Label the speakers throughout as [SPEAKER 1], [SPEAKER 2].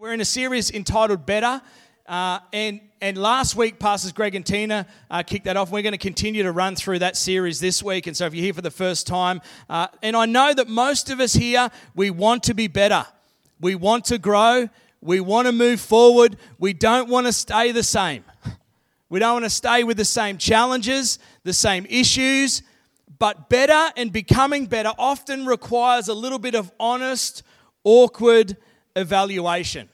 [SPEAKER 1] We're in a series entitled Better. Uh, and, and last week, Pastors Greg and Tina uh, kicked that off. We're going to continue to run through that series this week. And so, if you're here for the first time, uh, and I know that most of us here, we want to be better. We want to grow. We want to move forward. We don't want to stay the same. We don't want to stay with the same challenges, the same issues. But better and becoming better often requires a little bit of honest, awkward, evaluation.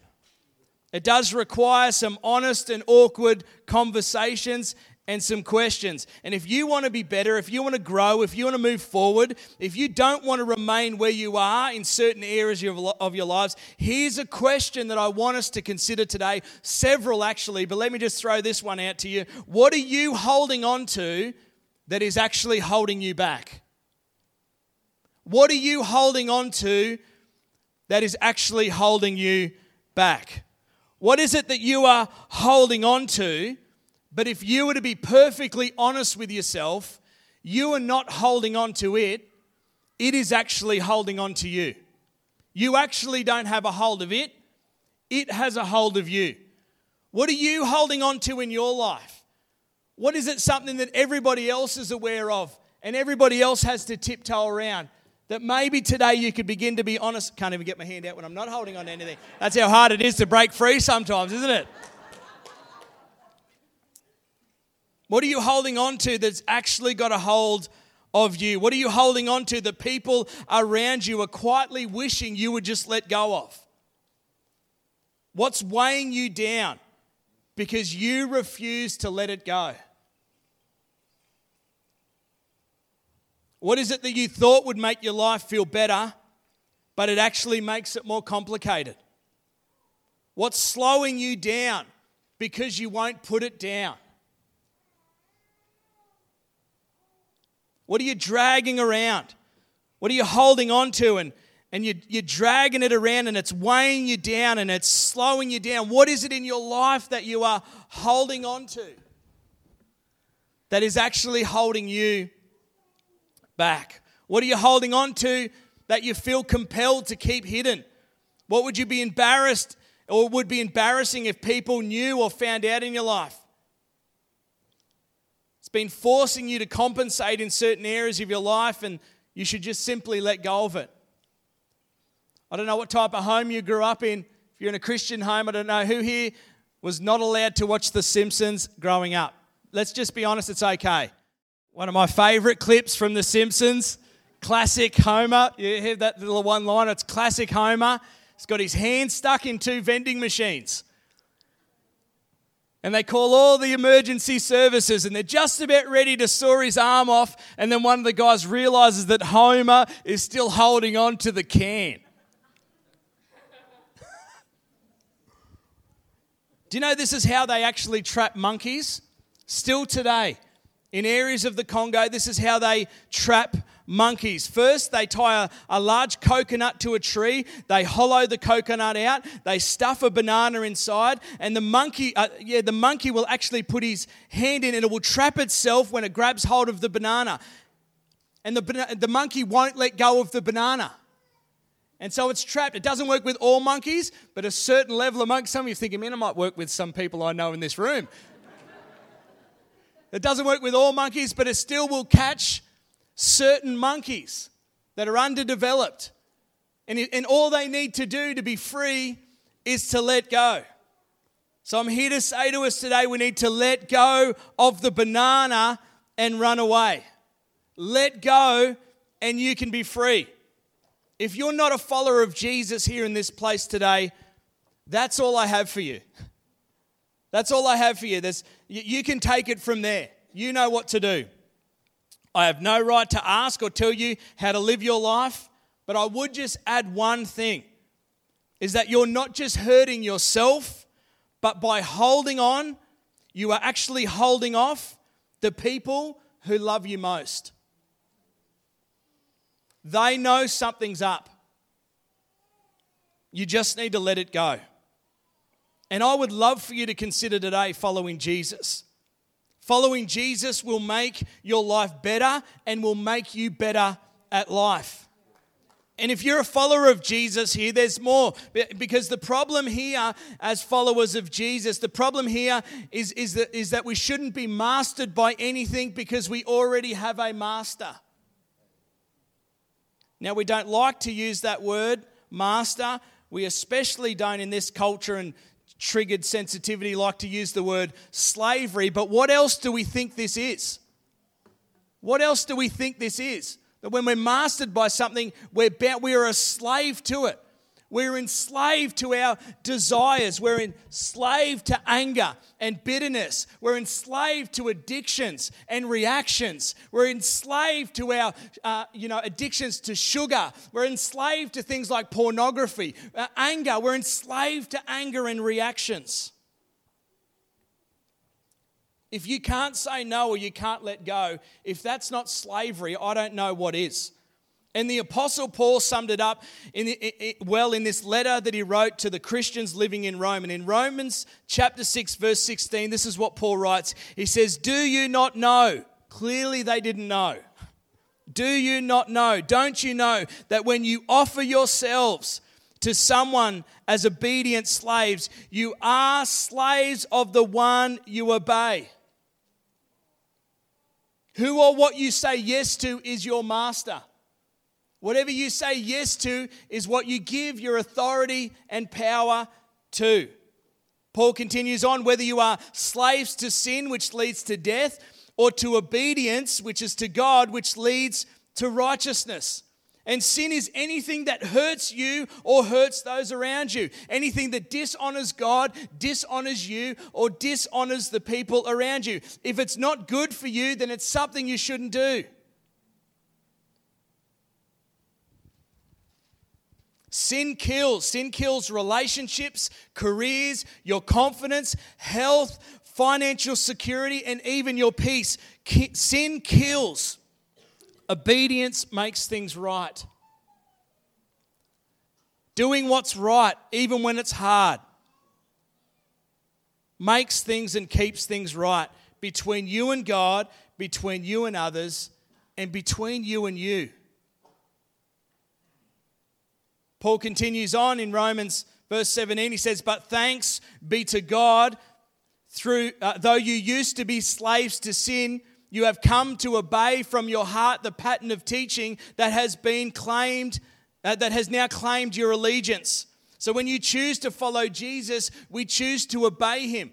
[SPEAKER 1] It does require some honest and awkward conversations and some questions. And if you want to be better, if you want to grow, if you want to move forward, if you don't want to remain where you are in certain areas of your lives, here's a question that I want us to consider today. Several actually, but let me just throw this one out to you. What are you holding on to that is actually holding you back? What are you holding on to that is actually holding you back? What is it that you are holding on to? But if you were to be perfectly honest with yourself, you are not holding on to it, it is actually holding on to you. You actually don't have a hold of it, it has a hold of you. What are you holding on to in your life? What is it something that everybody else is aware of and everybody else has to tiptoe around? That maybe today you could begin to be honest. Can't even get my hand out when I'm not holding on to anything. That's how hard it is to break free sometimes, isn't it? What are you holding on to that's actually got a hold of you? What are you holding on to that people around you are quietly wishing you would just let go of? What's weighing you down because you refuse to let it go? What is it that you thought would make your life feel better, but it actually makes it more complicated? What's slowing you down because you won't put it down? What are you dragging around? What are you holding on to? And, and you, you're dragging it around and it's weighing you down and it's slowing you down. What is it in your life that you are holding on to that is actually holding you back? What are you holding on to that you feel compelled to keep hidden? What would you be embarrassed or would be embarrassing if people knew or found out in your life? It's been forcing you to compensate in certain areas of your life, and you should just simply let go of it. I don't know what type of home you grew up in. If you're in a Christian home, I don't know who here was not allowed to watch The Simpsons growing up. Let's just be honest, it's okay. One of my favorite clips from The Simpsons, classic Homer. You hear that little one line? It's classic Homer. He's got his hand stuck in two vending machines. And they call all the emergency services, and they're just about ready to saw his arm off. And then one of the guys realizes that Homer is still holding on to the can. Do you know this is how they actually trap monkeys? Still today. In areas of the Congo, this is how they trap monkeys. First, they tie a, a, large coconut to a tree, they hollow the coconut out, they stuff a banana inside, and the monkey, uh, yeah, the monkey will actually put his hand in and it will trap itself when it grabs hold of the banana. And the, the monkey won't let go of the banana. And so it's trapped. It doesn't work with all monkeys, but a certain level of monkeys. Some of you thinking, man, I might work with some people I know in this room. It doesn't work with all monkeys, but it still will catch certain monkeys that are underdeveloped. And, it, and all they need to do to be free is to let go. So I'm here to say to us today we need to let go of the banana and run away. Let go and you can be free. If you're not a follower of Jesus here in this place today, that's all I have for you. That's all I have for you. There's, you can take it from there. You know what to do. I have no right to ask or tell you how to live your life, but I would just add one thing is that you're not just hurting yourself, but by holding on, you are actually holding off the people who love you most. They know something's up. You just need to let it go. And I would love for you to consider today following Jesus. Following Jesus will make your life better and will make you better at life. And if you're a follower of Jesus here, there's more. Because the problem here, as followers of Jesus, the problem here is, is, that, is that we shouldn't be mastered by anything because we already have a master. Now, we don't like to use that word, master. We especially don't in this culture and triggered sensitivity like to use the word slavery. But what else do we think this is? What else do we think this is? That when we're mastered by something, we're, we are a slave to it. We're enslaved to our desires. We're enslaved to anger and bitterness. We're enslaved to addictions and reactions. We're enslaved to our, uh, you know, addictions to sugar. We're enslaved to things like pornography, uh, anger. We're enslaved to anger and reactions. If you can't say no or you can't let go, if that's not slavery, I don't know what is. And the Apostle Paul summed it up in well in this letter that he wrote to the Christians living in Rome. And in Romans chapter 6, verse 16, this is what Paul writes. He says, Do you not know? Clearly, they didn't know. Do you not know? Don't you know that when you offer yourselves to someone as obedient slaves, you are slaves of the one you obey? Who or what you say yes to is your master. Whatever you say yes to is what you give your authority and power to. Paul continues on whether you are slaves to sin, which leads to death, or to obedience, which is to God, which leads to righteousness. And sin is anything that hurts you or hurts those around you. Anything that dishonors God, dishonors you, or dishonors the people around you. If it's not good for you, then it's something you shouldn't do. Sin kills. Sin kills relationships, careers, your confidence, health, financial security, and even your peace. Sin kills. Obedience makes things right. Doing what's right, even when it's hard, makes things and keeps things right between you and God, between you and others, and between you and you. Paul continues on in Romans verse 17. He says, But thanks be to God, through, uh, though you used to be slaves to sin, you have come to obey from your heart the pattern of teaching that has been claimed, uh, that has now claimed your allegiance. So when you choose to follow Jesus, we choose to obey him.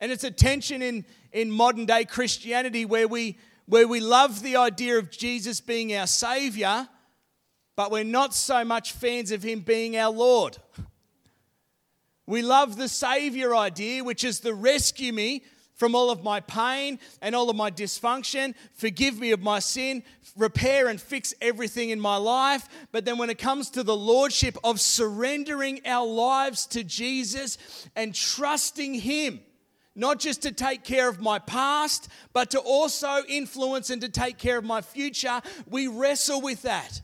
[SPEAKER 1] And it's a tension in, in modern day Christianity where we, where we love the idea of Jesus being our Savior, but we're not so much fans of him being our Lord. We love the Savior idea, which is the rescue me from all of my pain and all of my dysfunction. Forgive me of my sin, repair and fix everything in my life. But then when it comes to the lordship of surrendering our lives to Jesus and trusting Him, not just to take care of my past, but to also influence and to take care of my future, we wrestle with that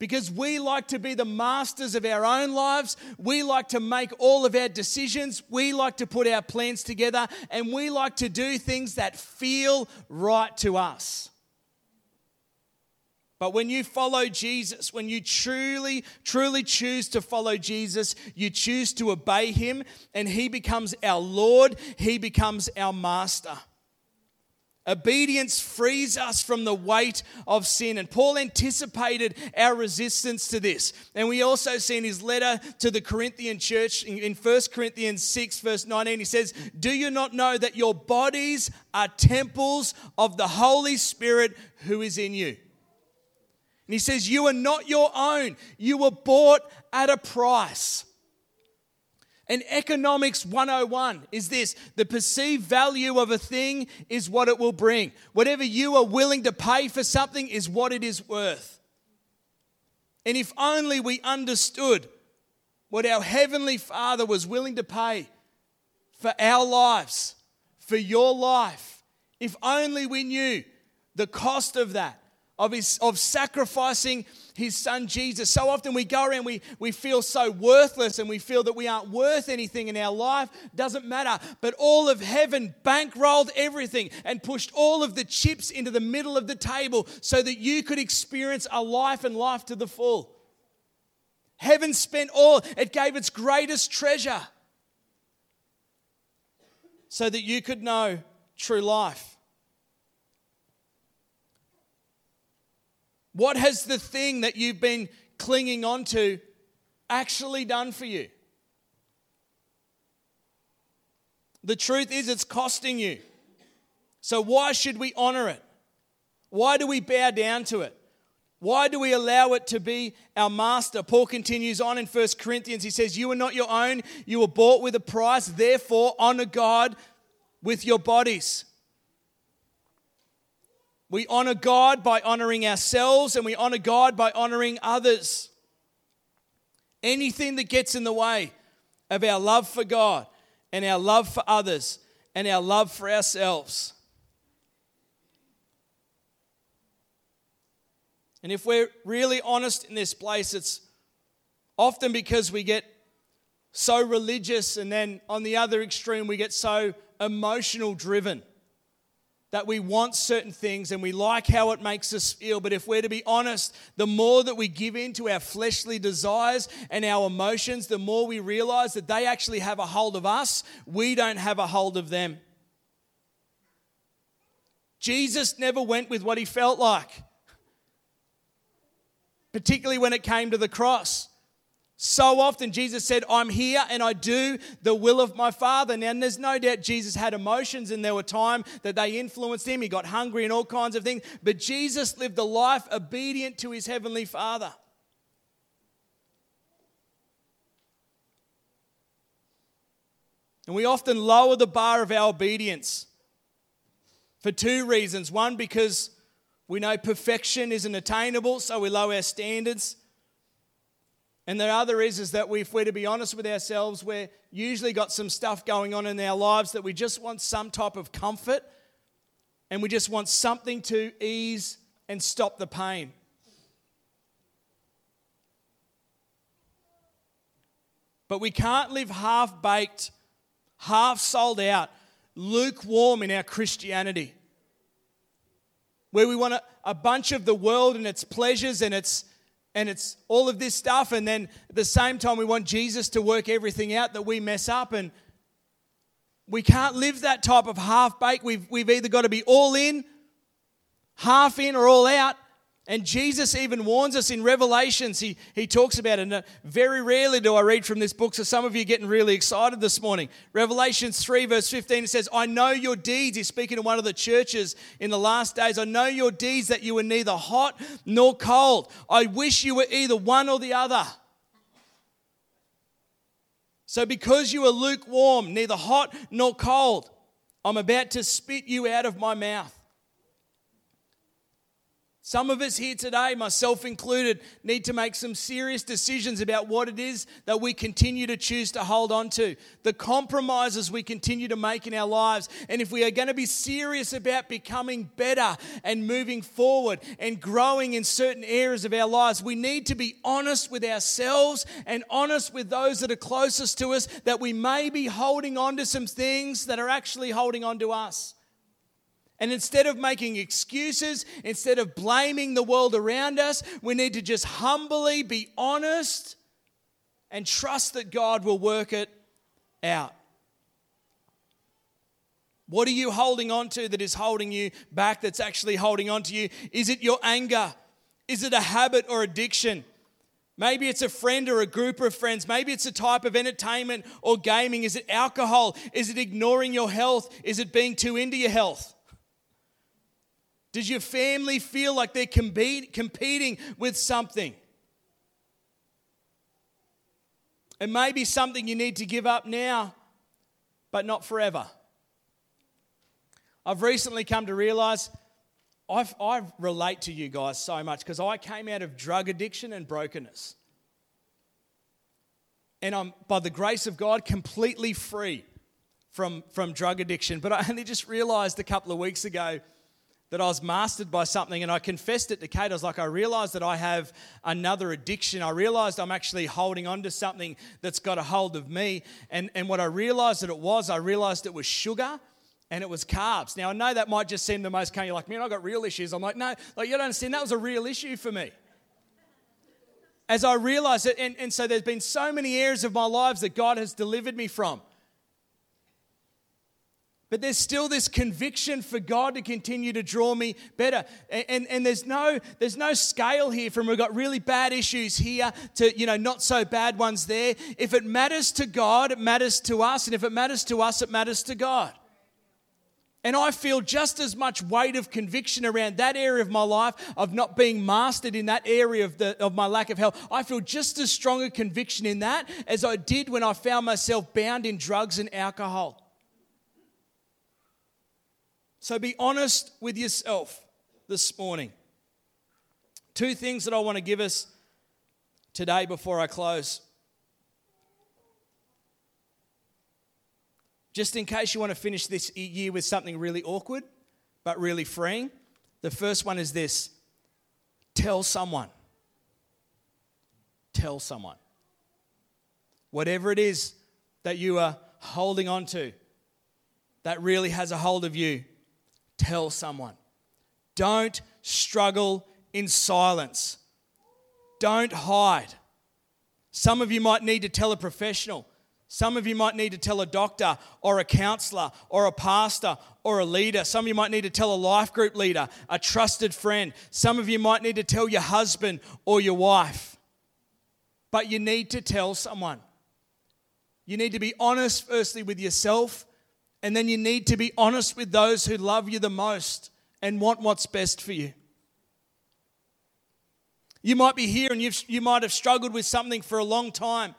[SPEAKER 1] because we like to be the masters of our own lives. We like to make all of our decisions. We like to put our plans together and we like to do things that feel right to us. But when you follow Jesus, when you truly, truly choose to follow Jesus, you choose to obey him, and he becomes our Lord, he becomes our master. Obedience frees us from the weight of sin. And Paul anticipated our resistance to this. And we also see in his letter to the Corinthian church in 1 Corinthians 6, verse 19, he says, Do you not know that your bodies are temples of the Holy Spirit who is in you? And he says, You are not your own, you were bought at a price. And economics 101 is this the perceived value of a thing is what it will bring. Whatever you are willing to pay for something is what it is worth. And if only we understood what our Heavenly Father was willing to pay for our lives, for your life, if only we knew the cost of that of, his, of sacrificing his son Jesus. So often we go around, we, we feel so worthless and we feel that we aren't worth anything in our life. Doesn't matter. But all of heaven bankrolled everything and pushed all of the chips into the middle of the table so that you could experience a life and life to the full. Heaven spent all, it gave its greatest treasure so that you could know true life. What has the thing that you've been clinging on to actually done for you? The truth is, it's costing you. So, why should we honor it? Why do we bow down to it? Why do we allow it to be our master? Paul continues on in 1 Corinthians. He says, You are not your own, you were bought with a price. Therefore, honor God with your bodies. We honor God by honoring ourselves, and we honor God by honoring others. Anything that gets in the way of our love for God and our love for others and our love for ourselves. And if we're really honest in this place, it's often because we get so religious, and then on the other extreme, we get so emotional driven that we want certain things and we like how it makes us feel. But if we're to be honest, the more that we give in to our fleshly desires and our emotions, the more we realize that they actually have a hold of us. We don't have a hold of them. Jesus never went with what he felt like, particularly when it came to the cross. So often Jesus said, I'm here and I do the will of my Father. Now, there's no doubt Jesus had emotions and there were times that they influenced him. He got hungry and all kinds of things. But Jesus lived a life obedient to his heavenly Father. And we often lower the bar of our obedience for two reasons. One, because we know perfection isn't attainable, so we lower our standards. And the other is, is that we, if we're to be honest with ourselves, we're usually got some stuff going on in our lives that we just want some type of comfort and we just want something to ease and stop the pain. But we can't live half baked, half sold out, lukewarm in our Christianity. Where we want a, a bunch of the world and its pleasures and its and it's all of this stuff. And then at the same time, we want Jesus to work everything out that we mess up. And we can't live that type of half baked. We've, we've either got to be all in, half in, or all out. And Jesus even warns us in Revelations. He, he talks about it. Uh, very rarely do I read from this book, so some of you are getting really excited this morning. Revelations 3, verse 15, it says, I know your deeds. He's speaking to one of the churches in the last days. I know your deeds that you were neither hot nor cold. I wish you were either one or the other. So, because you are lukewarm, neither hot nor cold, I'm about to spit you out of my mouth. Some of us here today, myself included, need to make some serious decisions about what it is that we continue to choose to hold on to, the compromises we continue to make in our lives. And if we are going to be serious about becoming better and moving forward and growing in certain areas of our lives, we need to be honest with ourselves and honest with those that are closest to us that we may be holding on to some things that are actually holding on to us. And instead of making excuses, instead of blaming the world around us, we need to just humbly be honest and trust that God will work it out. What are you holding on to that is holding you back, that's actually holding on to you? Is it your anger? Is it a habit or addiction? Maybe it's a friend or a group of friends. Maybe it's a type of entertainment or gaming. Is it alcohol? Is it ignoring your health? Is it being too into your health? Does your family feel like they're competing with something? It may be something you need to give up now, but not forever. I've recently come to realize I've, I relate to you guys so much because I came out of drug addiction and brokenness. And I'm, by the grace of God, completely free from, from drug addiction. But I only just realized a couple of weeks ago that I was mastered by something, and I confessed it to Kate. I was like, I realized that I have another addiction. I realized I'm actually holding on to something that's got a hold of me. And, and what I realized that it was, I realized it was sugar and it was carbs. Now, I know that might just seem the most kind of like, man, I got real issues. I'm like, no, like, you don't understand, that was a real issue for me. as I realized it, and, and so there's been so many areas of my lives that God has delivered me from. But there's still this conviction for God to continue to draw me better. And, and, and, there's, no, there's no scale here from we've got really bad issues here to, you know, not so bad ones there. If it matters to God, it matters to us. And if it matters to us, it matters to God. And I feel just as much weight of conviction around that area of my life of not being mastered in that area of, the, of my lack of health. I feel just as strong a conviction in that as I did when I found myself bound in drugs and alcohol. So be honest with yourself this morning. Two things that I want to give us today before I close. Just in case you want to finish this year with something really awkward, but really freeing, the first one is this tell someone. Tell someone. Whatever it is that you are holding on to that really has a hold of you, tell someone. Don't struggle in silence. Don't hide. Some of you might need to tell a professional. Some of you might need to tell a doctor or a counselor or a pastor or a leader. Some of you might need to tell a life group leader, a trusted friend. Some of you might need to tell your husband or your wife. But you need to tell someone. You need to be honest, firstly, with yourself, and then you need to be honest with those who love you the most and want what's best for you. You might be here and you've, you might have struggled with something for a long time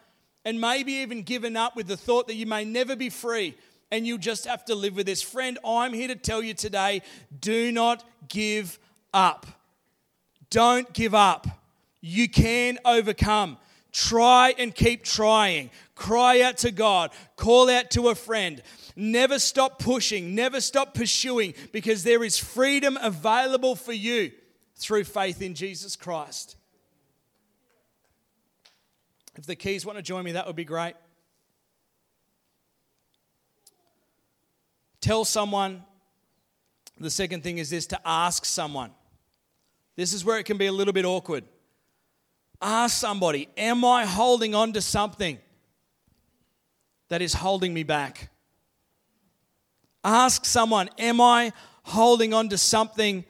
[SPEAKER 1] and maybe even given up with the thought that you may never be free and you just have to live with this. Friend, I'm here to tell you today do not give up. Don't give up. You can overcome. Try and keep trying. Cry out to God. Call out to a friend. Never stop pushing. Never stop pursuing because there is freedom available for you through faith in Jesus Christ. If the keys want to join me, that would be great. Tell someone. The second thing is this to ask someone. This is where it can be a little bit awkward. Ask somebody, Am I holding on to something that is holding me back? Ask someone, Am I holding on to something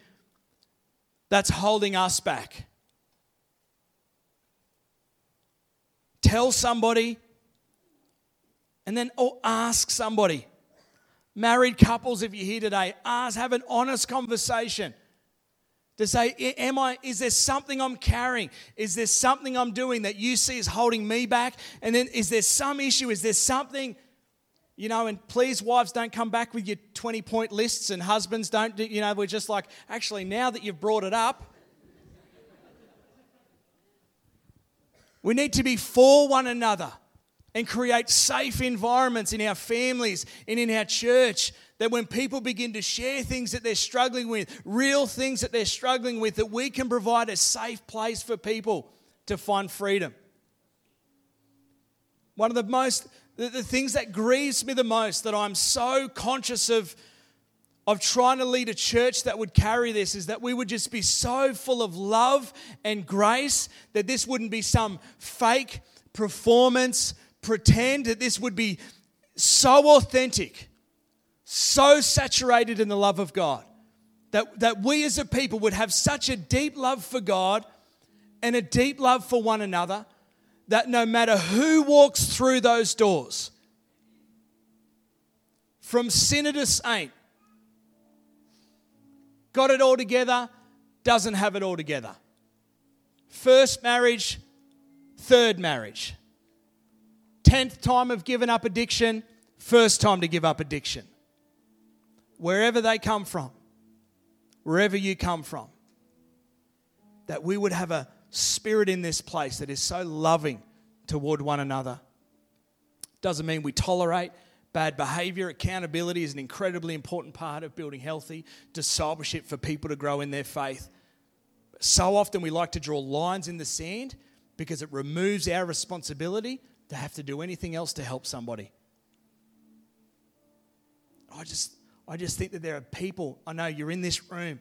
[SPEAKER 1] that's holding us back? tell somebody, and then or ask somebody. Married couples, if you're here today, ask, have an honest conversation to say, Am I, is there something I'm carrying? Is there something I'm doing that you see is holding me back? And then is there some issue? Is there something, you know, and please, wives, don't come back with your 20 point lists, and husbands, don't, do, you know, we're just like, actually, now that you've brought it up, We need to be for one another and create safe environments in our families and in our church that when people begin to share things that they're struggling with, real things that they're struggling with, that we can provide a safe place for people to find freedom. One of the most, the, the things that grieves me the most that I'm so conscious of of trying to lead a church that would carry this is that we would just be so full of love and grace that this wouldn't be some fake performance, pretend, that this would be so authentic, so saturated in the love of God. That, that we as a people would have such a deep love for God and a deep love for one another that no matter who walks through those doors, from sinner to saint, got it all together, doesn't have it all together. First marriage, third marriage. Tenth time of giving up addiction, first time to give up addiction. Wherever they come from, wherever you come from, that we would have a spirit in this place that is so loving toward one another. Doesn't mean we tolerate, bad behavior. Accountability is an incredibly important part of building healthy discipleship for people to grow in their faith. So often we like to draw lines in the sand because it removes our responsibility to have to do anything else to help somebody. I just, I just think that there are people, I know you're in this room,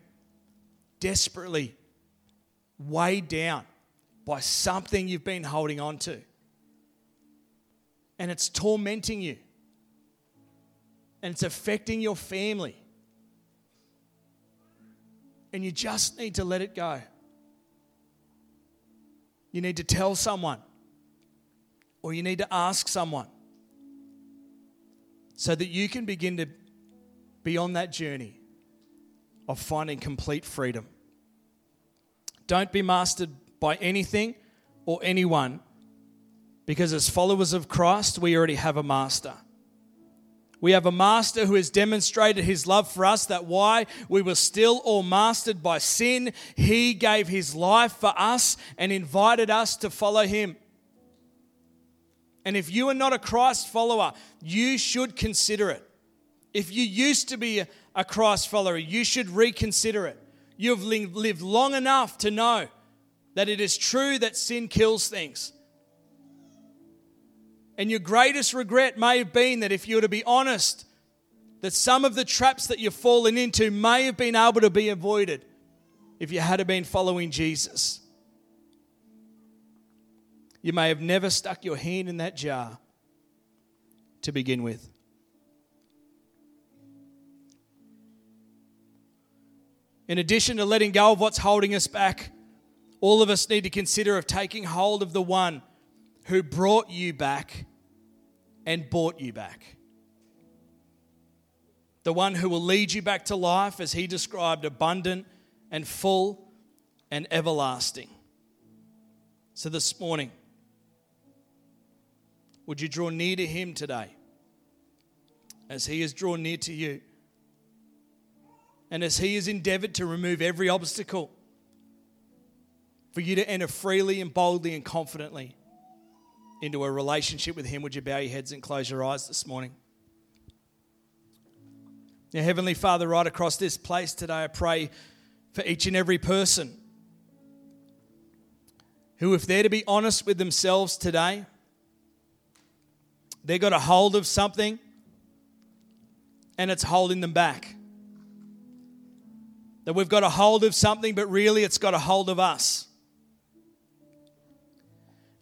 [SPEAKER 1] desperately weighed down, by something you've been holding on to. And it's tormenting you. And it's affecting your family. And you just need to let it go. You need to tell someone, or you need to ask someone so that you can begin to be on that journey of finding complete freedom. Don't be mastered by anything or anyone because, as followers of Christ, we already have a master. We have a master who has demonstrated his love for us that why we were still all mastered by sin, he gave his life for us and invited us to follow him. And if you are not a Christ follower, you should consider it. If you used to be a Christ follower, you should reconsider it. You've lived long enough to know that it is true that sin kills things. And your greatest regret may have been that if you were to be honest, that some of the traps that you've fallen into may have been able to be avoided if you had been following Jesus. You may have never stuck your hand in that jar to begin with. In addition to letting go of what's holding us back, all of us need to consider of taking hold of the one who brought you back and bought you back. The one who will lead you back to life, as he described, abundant and full and everlasting. So this morning, would you draw near to him today as he has drawn near to you? And as He has endeavored to remove every obstacle for you to enter freely and boldly and confidently into a relationship with Him, would you bow your heads and close your eyes this morning? Now, Heavenly Father, right across this place today, I pray for each and every person who, if they're to be honest with themselves today, they got a hold of something and it's holding them back. That we've got a hold of something, but really it's got a hold of us.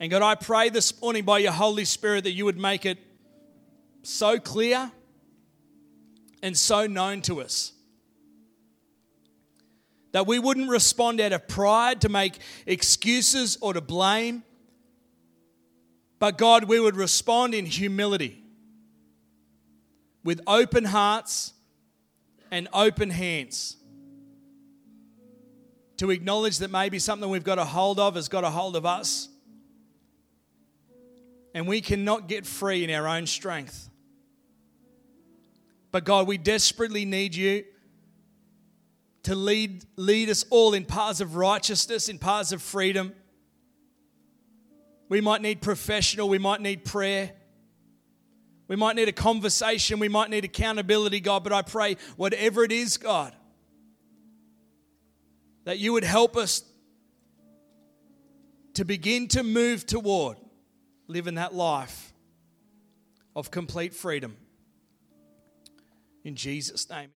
[SPEAKER 1] And God, I pray this morning by your Holy Spirit that you would make it so clear and so known to us. That we wouldn't respond out of pride to make excuses or to blame, but God, we would respond in humility with open hearts and open hands to acknowledge that maybe something we've got a hold of has got a hold of us. And we cannot get free in our own strength. But God, we desperately need you to lead, lead us all in paths of righteousness, in paths of freedom. We might need professional, we might need prayer. We might need a conversation, we might need accountability, God, but I pray, whatever it is, God, that you would help us to begin to move toward living that life of complete freedom. In Jesus' name.